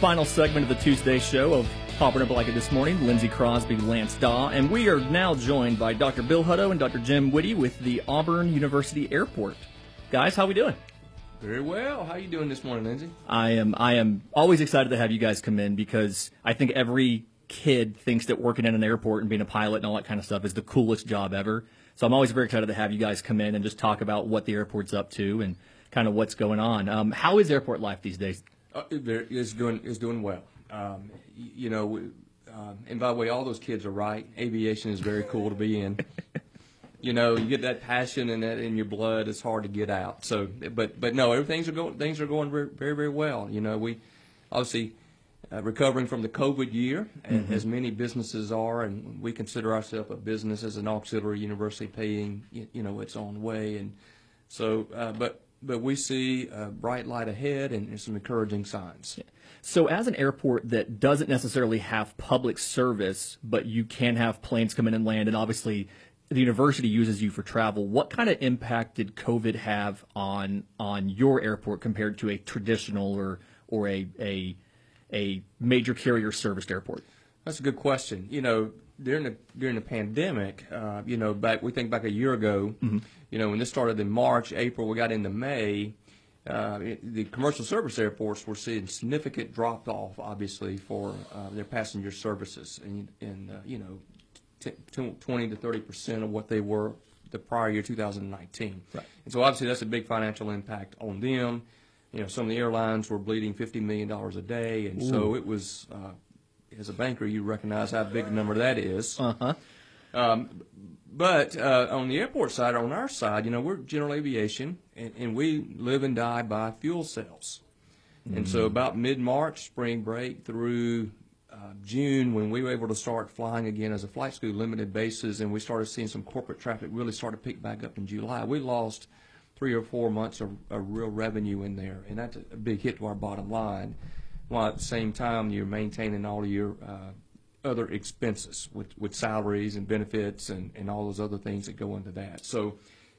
final segment of the Tuesday show of Auburn Blanket this morning. Lindsey Crosby, Lance Daw, and we are now joined by Dr. Bill Hutto and Dr. Jim Whitty with the Auburn University Airport. Guys, how we doing? Very well. How are you doing this morning, Lindsey? I am. I am always excited to have you guys come in because I think every kid thinks that working in an airport and being a pilot and all that kind of stuff is the coolest job ever. So I'm always very excited to have you guys come in and just talk about what the airport's up to and kind of what's going on. Um, how is airport life these days? Uh, it's doing it's doing well. Um, you know, uh, and by the way, all those kids are right. Aviation is very cool to be in. you know, you get that passion and that in your blood. It's hard to get out. So, but but no, everything's are going things are going very very, very well. You know, we obviously. Uh, recovering from the COVID year, mm-hmm. as many businesses are, and we consider ourselves a business as an auxiliary university paying, you, you know, its own way. And so, uh, but but we see a bright light ahead and, some encouraging signs. Yeah. So, as an airport that doesn't necessarily have public service, but you can have planes come in and land, and obviously the university uses you for travel, what kind of impact did COVID have on on your airport compared to a traditional or or a a, a major carrier serviced airport? That's a good question. You know, during the during the pandemic, uh, you know, back we think back a year ago, mm-hmm. you know, when this started in March, April, we got into May. Uh, it, the commercial service airports were seeing significant drop off, obviously, for uh, their passenger services, and, and uh, you know, t- t- 20 to 30 percent of what they were the prior year, 2019. Right. And so, obviously, that's a big financial impact on them. You know, some of the airlines were bleeding 50 million dollars a day, and Ooh. so it was uh, as a banker, you recognize how big a number that is. Uh-huh. Um, but uh, on the airport side, on our side, you know, we're general aviation, and, and we live and die by fuel cells. Mm-hmm. And so mm-hmm. about mid-March, spring break through uh, June, when we were able to start flying again as a flight school limited basis, and we started seeing some corporate traffic really start to pick back up in July, we lost three or four months of, of real revenue in there, and that's a big hit to our bottom line while at the same time you're maintaining all of your uh, other expenses with, with salaries and benefits and, and all those other things that go into that. So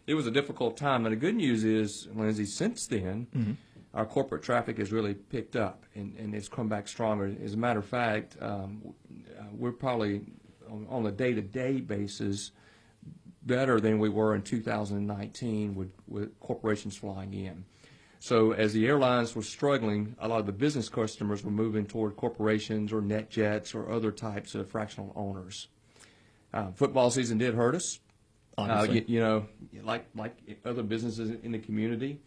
it was a difficult time. And the good news is, Lindsey, since then, mm-hmm. our corporate traffic has really picked up and, and it's come back stronger. As a matter of fact, um, uh, we're probably on, on a day to day basis better than we were in 2019 with, with corporations flying in. So as the airlines were struggling, a lot of the business customers were moving toward corporations or NetJets or other types of fractional owners. Uh, football season did hurt us. Uh, you, you, know, like like other businesses in the community,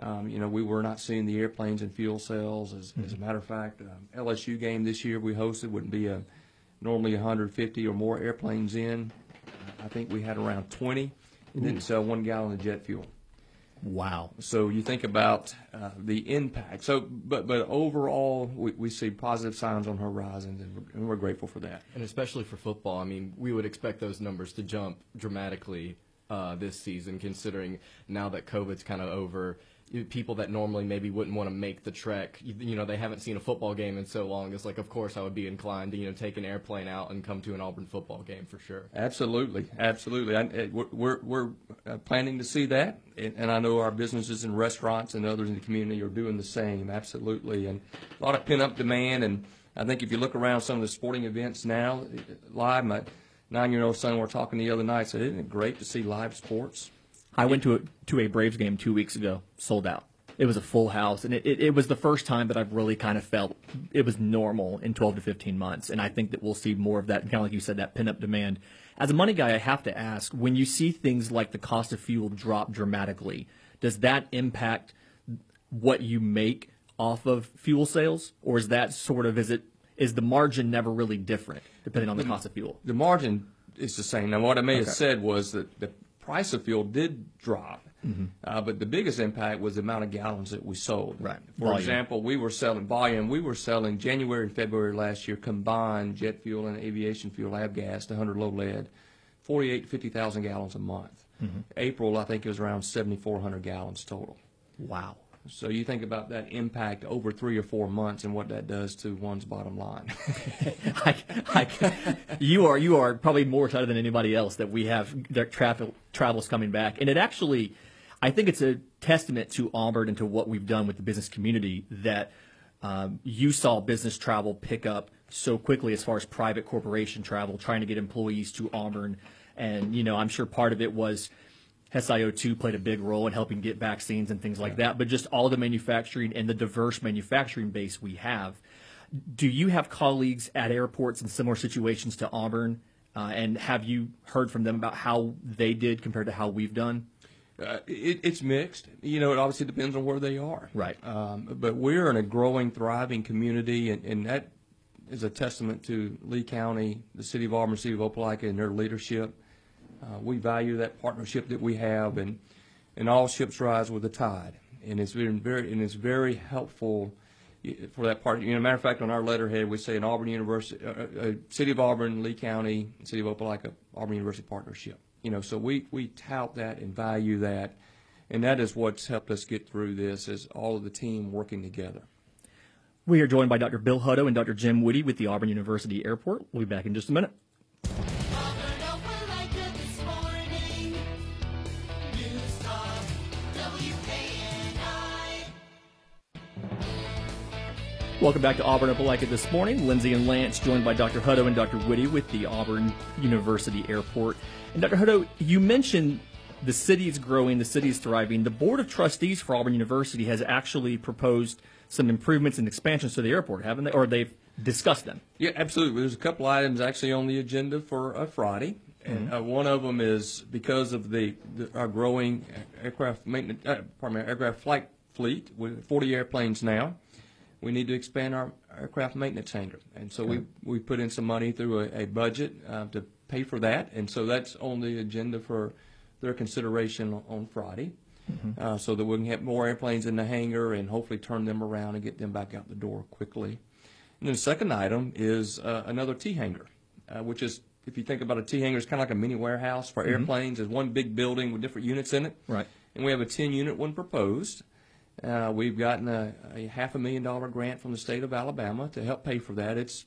um, you know, we were not seeing the airplanes and fuel cells. As, mm-hmm. as a matter of fact, um, LSU game this year we hosted wouldn't be a normally 150 or more airplanes in. I think we had around 20. and didn't sell one gallon of jet fuel. Wow. So you think about uh, the impact. So, but but overall, we, we see positive signs on horizons, and we're, and we're grateful for that. And especially for football, I mean, we would expect those numbers to jump dramatically uh, this season, considering now that COVID's kind of over people that normally maybe wouldn't want to make the trek. You, you, know, they haven't seen a football game in so long. It's like, of course, I would be inclined to you know take an airplane out and come to an Auburn football game for sure. Absolutely, absolutely. I, we're we're uh, planning to see that, and I know our businesses and restaurants and others in the community are doing the same. Absolutely, and a lot of pent up demand. And I think if you look around some of the sporting events now, live, my nine year old son, we are talking the other night, said, "Isn't it great to see live sports?" I went to a, to a Braves game two weeks ago, sold out. It was a full house, and it, it, it, was the first time that I've really kind of felt it was normal in 12 to 15 months. And I think that we'll see more of that, kind of like you said, that pin up demand. As a money guy, I have to ask when you see things like the cost of fuel drop dramatically, does that impact what you make off of fuel sales? Or is that sort of, is it, is the margin never really different depending on the, the cost of fuel? The margin is the same. Now, what I may okay. have said was that the price of fuel did drop, mm-hmm. uh, but the biggest impact was the amount of gallons that we sold. Right. For volume. example, we were selling volume. We were selling January and February last year combined jet fuel and aviation fuel, lab avgas, 100 low lead, 48 to 50,000 gallons a month. Mm-hmm. April, I think it was around 7,400 gallons total. Wow. So you think about that impact over three or four months and what that does to one's bottom line. I, I, you are you are probably more excited than anybody else that we have travel travels coming back, and it actually, I think it's a testament to Auburn and to what we've done with the business community that um, you saw business travel pick up so quickly as far as private corporation travel, trying to get employees to Auburn. And, you know, I'm sure part of it was SiO2 played a big role in helping get vaccines and things like that, but just all the manufacturing and the diverse manufacturing base we have. Do you have colleagues at airports in similar situations to Auburn? Uh, and have you heard from them about how they did compared to how we've done? Uh, it, it's mixed. You know, it obviously depends on where they are. Right. Um, but we're in a growing, thriving community, and, and that is a testament to Lee County, the city of Auburn, city of Opelika, and their leadership. Uh, we value that partnership that we have, and and all ships rise with the tide. And it's been very and it's very helpful for that part. You know, matter of fact, on our letterhead we say an Auburn University, uh, uh, City of Auburn, Lee County, City of Opelika, Auburn University partnership. You know, so we we tout that and value that, and that is what's helped us get through this. Is all of the team working together. We are joined by Dr. Bill Hutto and Dr. Jim Woody with the Auburn University Airport. We'll be back in just a minute. Welcome back to Auburn Opelika this morning. Lindsay and Lance joined by Dr. Hutto and Dr. Whitty with the Auburn University Airport. And Dr. Hutto, you mentioned the city is growing, the city is thriving. The Board of Trustees for Auburn University has actually proposed some improvements and expansions to the airport, haven't they? Or they've discussed them? Yeah, absolutely. There's a couple items actually on the agenda for uh, Friday. And uh, one of them is because of the, the our growing aircraft maintenance, uh, pardon me, aircraft flight fleet with 40 airplanes now we need to expand our aircraft maintenance hangar. And so we, we put in some money through a, a budget uh, to pay for that. And so that's on the agenda for their consideration on, on Friday. Mm-hmm. Uh, so that we can have more airplanes in the hangar and hopefully turn them around and get them back out the door quickly. And then the second item is uh, another T hangar, uh, which is, if you think about a T hangar, it's kind of like a mini warehouse for mm-hmm. airplanes. It's one big building with different units in it. Right. And we have a 10 unit one proposed. Uh, we've gotten a, a, half a million dollar grant from the state of Alabama to help pay for that. It's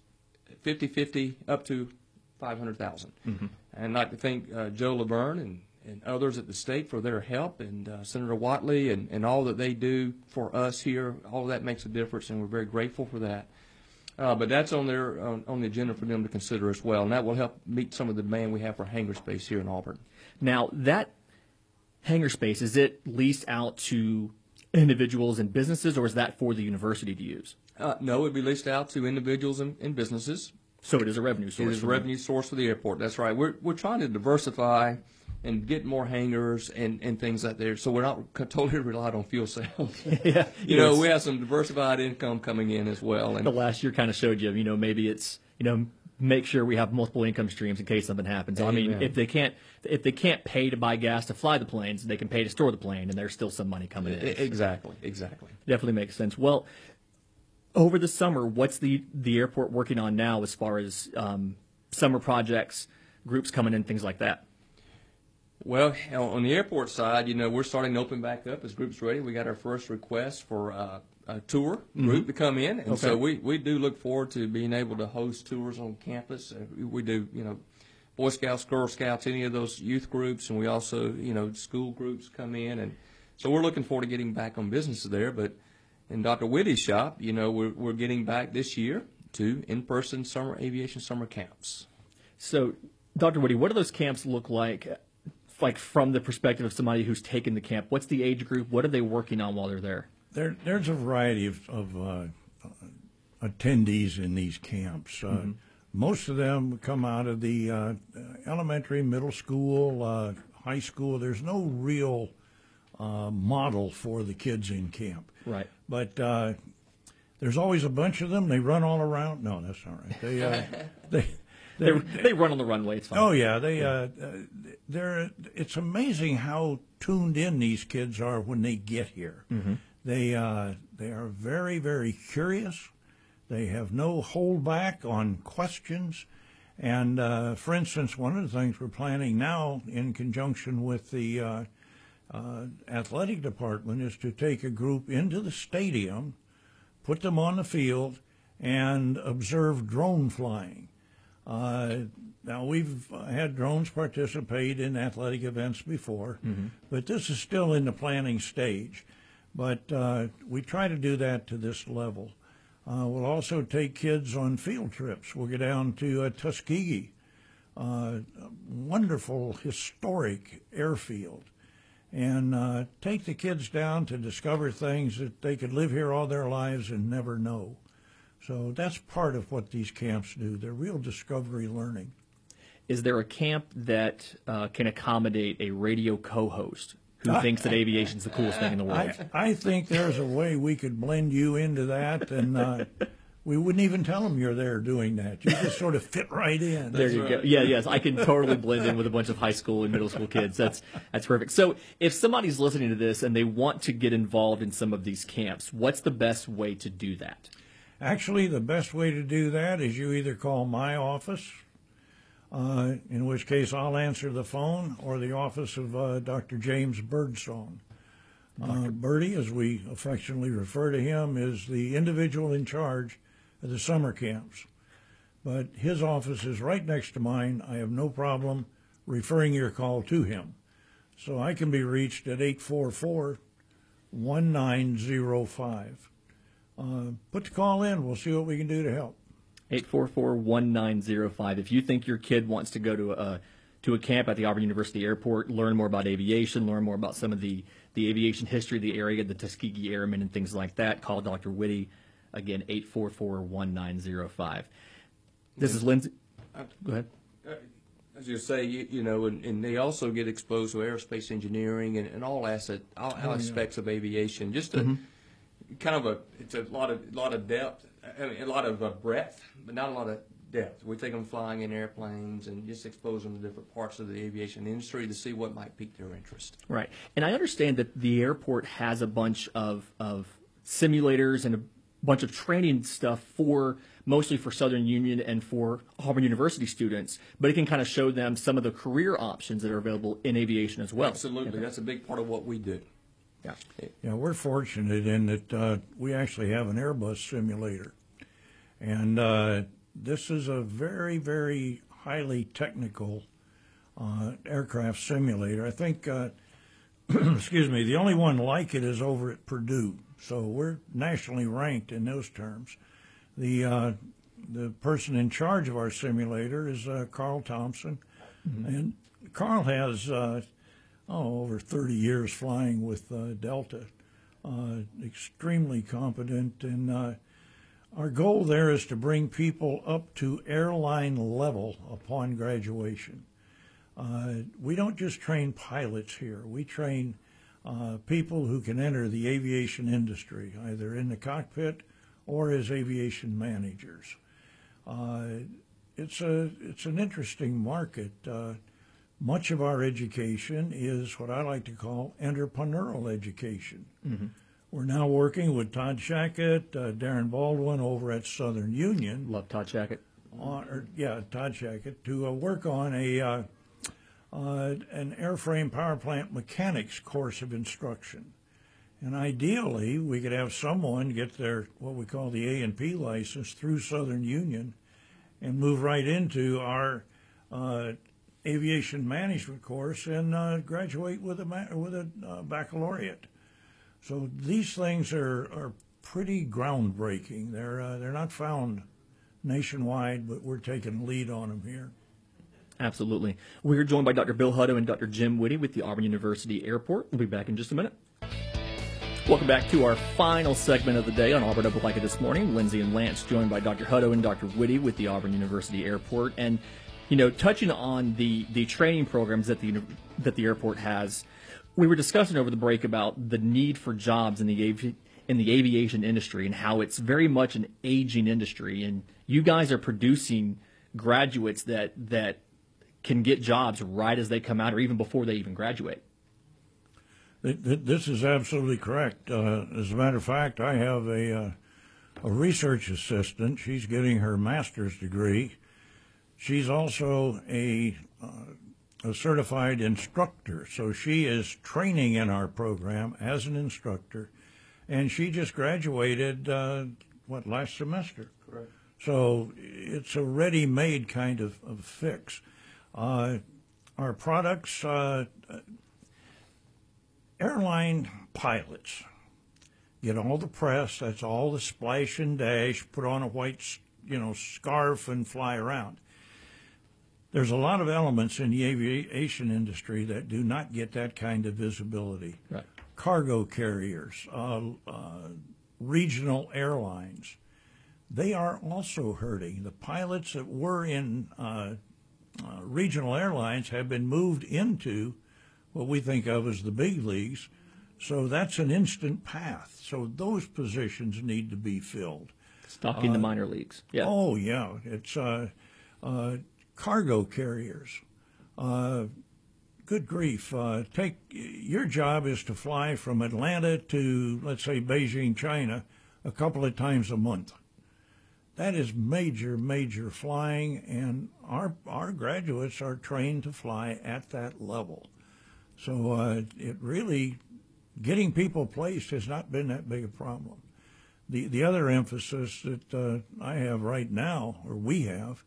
50-50 up to 500,000. Mm-hmm. And I'd like to thank uh, Joe Laverne and, and others at the state for their help and uh, Senator Whatley and, and all that they do for us here. All of that makes a difference, and we're very grateful for that. Uh, but that's on their on, on, the agenda for them to consider as well, and that will help meet some of the demand we have for hangar space here in Auburn. Now that hangar space is it leased out to individuals and businesses, or is that for the university to use? Uh, no, it would be leased out to individuals and, and, businesses. So it is a revenue source. It is a revenue source for the airport. That's right. We're we're trying to diversify and get more hangars and, and things out there. So we're not totally relied on fuel sales. yeah, you know, we have some diversified income coming in as well. And the last year kind of showed you, you know, maybe it's you know make sure we have multiple income streams in case something happens. Amen. I mean, if they can't if they can't pay to buy gas to fly the planes, they can pay to store the plane, and there's still some money coming in. Exactly, exactly. Definitely makes sense. Well, over the summer, what's the the airport working on now as far as um, summer projects, groups coming in, things like that? Well, on the airport side, you know, we're starting to open back up as groups ready. We got our first request for uh, a tour group mm-hmm. to come in, and okay. so we, we do look forward to being able to host tours on campus. Uh, we do, you know, Boy Scouts, Girl Scouts, any of those youth groups, and we also, you know, school groups come in, and so we're looking forward to getting back on business there. But in Dr. Whitty's shop, you know, we're we're getting back this year to in-person summer aviation summer camps. So, Dr. Whitty, what do those camps look like? Like from the perspective of somebody who's taken the camp, what's the age group? What are they working on while they're there? There, there's a variety of, of uh, attendees in these camps. Uh, mm-hmm. Most of them come out of the uh, elementary, middle school, uh, high school. There's no real uh, model for the kids in camp. Right. But uh, there's always a bunch of them. They run all around. No, that's not right. They they. They, they run on the runway. It's fine. Oh yeah, they uh, they're. It's amazing how tuned in these kids are when they get here. Mm-hmm. They uh, they are very very curious. They have no holdback on questions. And uh, for instance, one of the things we're planning now, in conjunction with the uh, uh, athletic department, is to take a group into the stadium, put them on the field, and observe drone flying. Uh, now we've had drones participate in athletic events before, mm-hmm. but this is still in the planning stage. But uh, we try to do that to this level. Uh, we'll also take kids on field trips. We'll go down to uh, Tuskegee, uh, wonderful historic airfield, and uh, take the kids down to discover things that they could live here all their lives and never know. So that's part of what these camps do. They're real discovery learning. Is there a camp that uh, can accommodate a radio co-host who thinks that aviation's the coolest thing in the world? I, I think there's a way we could blend you into that, and uh, we wouldn't even tell them you're there doing that. You just sort of fit right in. There you go. Yeah, yes, I can totally blend in with a bunch of high school and middle school kids. That's that's perfect. So, if somebody's listening to this and they want to get involved in some of these camps, what's the best way to do that? Actually, the best way to do that is you either call my office, uh, in which case I'll answer the phone, or the office of uh, Dr. James Birdsong. Uh, Birdie, as we affectionately refer to him, is the individual in charge of the summer camps. But his office is right next to mine. I have no problem referring your call to him. So I can be reached at 844 1905. Uh, put the call in. We'll see what we can do to help. 844-1905. If you think your kid wants to go to a to a camp at the Auburn University Airport, learn more about aviation, learn more about some of the, the aviation history of the area, the Tuskegee Airmen and things like that, call Dr. Whitty. Again, 844-1905. This is Lindsay. Uh, go ahead. Uh, As you say, you, you know, and, and they also get exposed to aerospace engineering and, and all asset, all oh, aspects of aviation. Just a kind of a, it's a lot of lot of depth, I mean, a lot of uh, breadth, but not a lot of depth. We take them flying in airplanes and just expose them to different parts of the aviation industry to see what might pique their interest. Right. And I understand that the airport has a bunch of, of simulators and a bunch of training stuff for mostly for Southern Union and for Auburn University students, but it can kind of show them some of the career options that are available in aviation as well. Absolutely, that's a big part of what we do. Yeah. Yeah, we're fortunate in that uh, we actually have an Airbus simulator. And uh, this is a very, very highly technical uh, aircraft simulator. I think, uh, excuse me, the only one like it is over at Purdue. So we're nationally ranked in those terms. The, uh, the person in charge of our simulator is uh, Carl Thompson. And Carl has uh, oh, over 30 years flying with uh, Delta. Uh, extremely competent, and uh, our goal there is to bring people up to airline level upon graduation. Uh, we don't just train pilots here, we train uh, people who can enter the aviation industry, either in the cockpit or as aviation managers. Uh, it's, a, it's an interesting market. Much of our education is what I like to call entrepreneurial education. We're now working with Todd Shackett, uh, Darren Baldwin over at Southern Union, Love Todd Jacket. on, or, yeah, Todd Shackett, to uh, work on a uh, uh, an airframe power plant mechanics course of instruction. And ideally, we could have someone get their what we call the A and P license through Southern Union, and move right into our uh, aviation management course and uh, graduate with a with a uh, baccalaureate. So these things are, are pretty groundbreaking. They're uh, they're not found nationwide, but we're taking lead on them here. Absolutely. We're joined by Dr. Bill Hutto and Dr. Jim Whitty with the Auburn University Airport. We'll be back in just a minute. Welcome back to our final segment of the day on Auburn Opelika this morning. Lindsay and Lance joined by Dr. Hutto and Dr. Whitty with the Auburn University Airport. And, you know, touching on the, the training programs that the, that the airport has, we were discussing over the break about the need for jobs in the avi- in the aviation industry and how it's very much an aging industry. And you guys are producing graduates that, that can get jobs right as they come out or even before they even graduate. Th- th- This is absolutely correct. Uh, as a matter of fact, I have a, uh, a research assistant. She's getting her master's degree. She's also a, uh, a certified instructor, so she is training in our program as an instructor, and she just graduated uh, what last semester. Correct. So it's a ready-made kind of, of fix. Uh, our products, uh, airline pilots get all the press. That's all the splash and dash. Put on a white, you know, scarf and fly around. There's a lot of elements in the aviation industry that do not get that kind of visibility. Right. Cargo carriers, uh, uh, regional airlines, they are also hurting. The pilots that were in uh, uh, regional airlines have been moved into what we think of as the big leagues. So that's an instant path. So those positions need to be filled. Stocking the minor leagues. Yeah. Oh yeah, it's uh, uh, cargo carriers. Uh, good grief! Uh, take your job is to fly from Atlanta to let's say Beijing, China, a couple of times a month. That is major, major flying, and our our graduates are trained to fly at that level. So uh, it really getting people placed has not been that big a problem. The the other emphasis that uh, I have right now, or we have,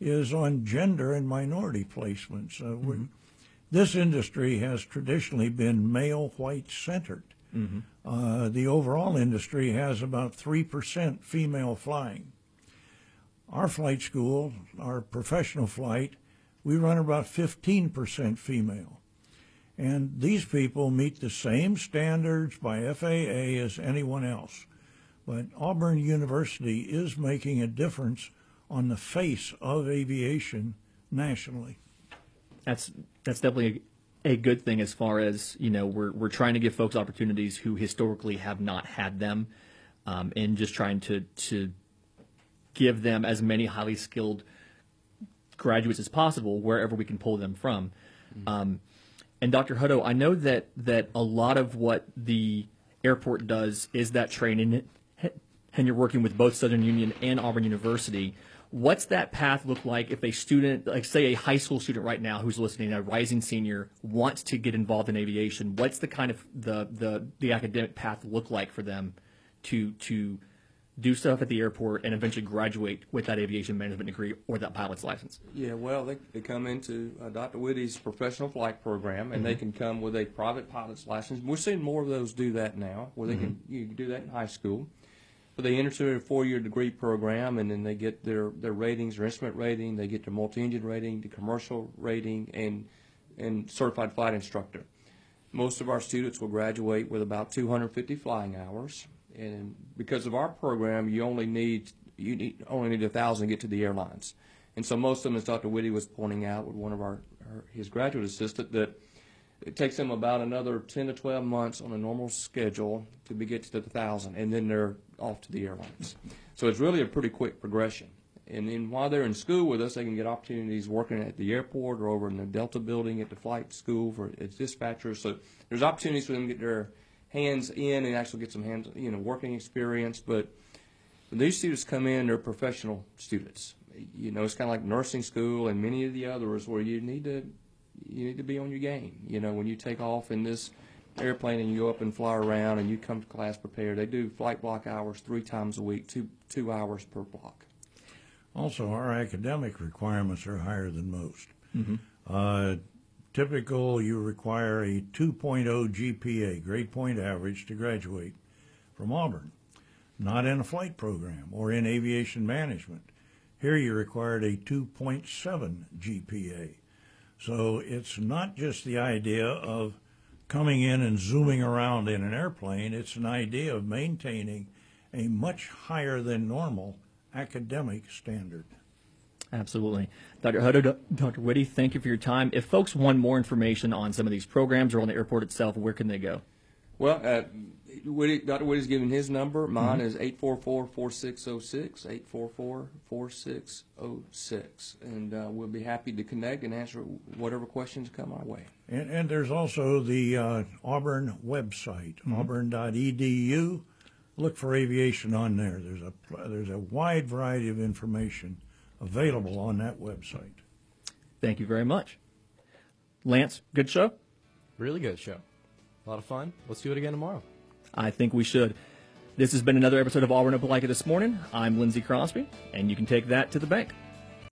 is on gender and minority placements. Uh, we're- This industry has traditionally been male white centered. Uh, the overall industry has about three percent female flying. Our flight school, our professional flight, we run about fifteen percent female. And these people meet the same standards by FAA as anyone else. But Auburn University is making a difference on the face of aviation nationally. that's that's definitely a, a good thing as far as you know we're we're trying to give folks opportunities who historically have not had them, um, and just trying to to give them as many highly skilled graduates as possible wherever we can pull them from. Um, and Dr. Hutto, I know that that a lot of what the airport does is that training, and you're working with both Southern Union and Auburn University. What's that path look like if a student, like say a high school student right now who's listening, a rising senior, wants to get involved in aviation? What's the kind of the the, the academic path look like for them to to do stuff at the airport and eventually graduate with that aviation management degree or that pilot's license? Yeah, well, they, they come into uh, Dr. Whitty's professional flight program, and they can come with a private pilot's license. We're seeing more of those do that now, where they can you can do that in high school. But they enter through a four-year degree program, and then they get their, their ratings, their instrument rating, they get their multi-engine rating, the commercial rating, and and certified flight instructor. Most of our students will graduate with about 250 flying hours, and because of our program, you only need you need, only need a thousand to get to the airlines. And so most of them, as Dr. Whitty was pointing out with one of our her, his graduate assistant, that it takes them about another 10 to 12 months on a normal schedule to be get to the thousand, and then they're off to the airlines. So it's really a pretty quick progression. And then while they're in school with us, they can get opportunities working at the airport or over in the Delta building at the flight school for as dispatchers. So there's opportunities for them to get their hands in and actually get some hands, you know, working experience. But when these students come in, they're professional students. You know, it's kind of like nursing school and many of the others where you need to you need to be on your game. You know, when you take off in this airplane and you go up and fly around and you come to class prepared, they do flight block hours three times a week, two two hours per block. Also, our academic requirements are higher than most. Uh, typical, you require a 2.0 GPA, grade point average, to graduate from Auburn. Not in a flight program or in aviation management. Here, you required a 2.7 GPA. So it's not just the idea of coming in and zooming around in an airplane. It's an idea of maintaining a much higher than normal academic standard. Absolutely. Dr. Hutto, Dr. Whitty, thank you for your time. If folks want more information on some of these programs or on the airport itself, where can they go? Well, uh, Woody, Dr. Woody's given his number. Mine is 844-4606, 844-4606. And uh, we'll be happy to connect and answer whatever questions come our way. And, and there's also the uh, Auburn website, auburn.edu. Look for aviation on there. There's a there's a wide variety of information available on that website. Thank you very much. Lance, good show? Really good show. A lot of fun. Let's do it again tomorrow. I think we should. This has been another episode of Auburn Opelika this morning. I'm Lindsey Crosby, and you can take that to the bank.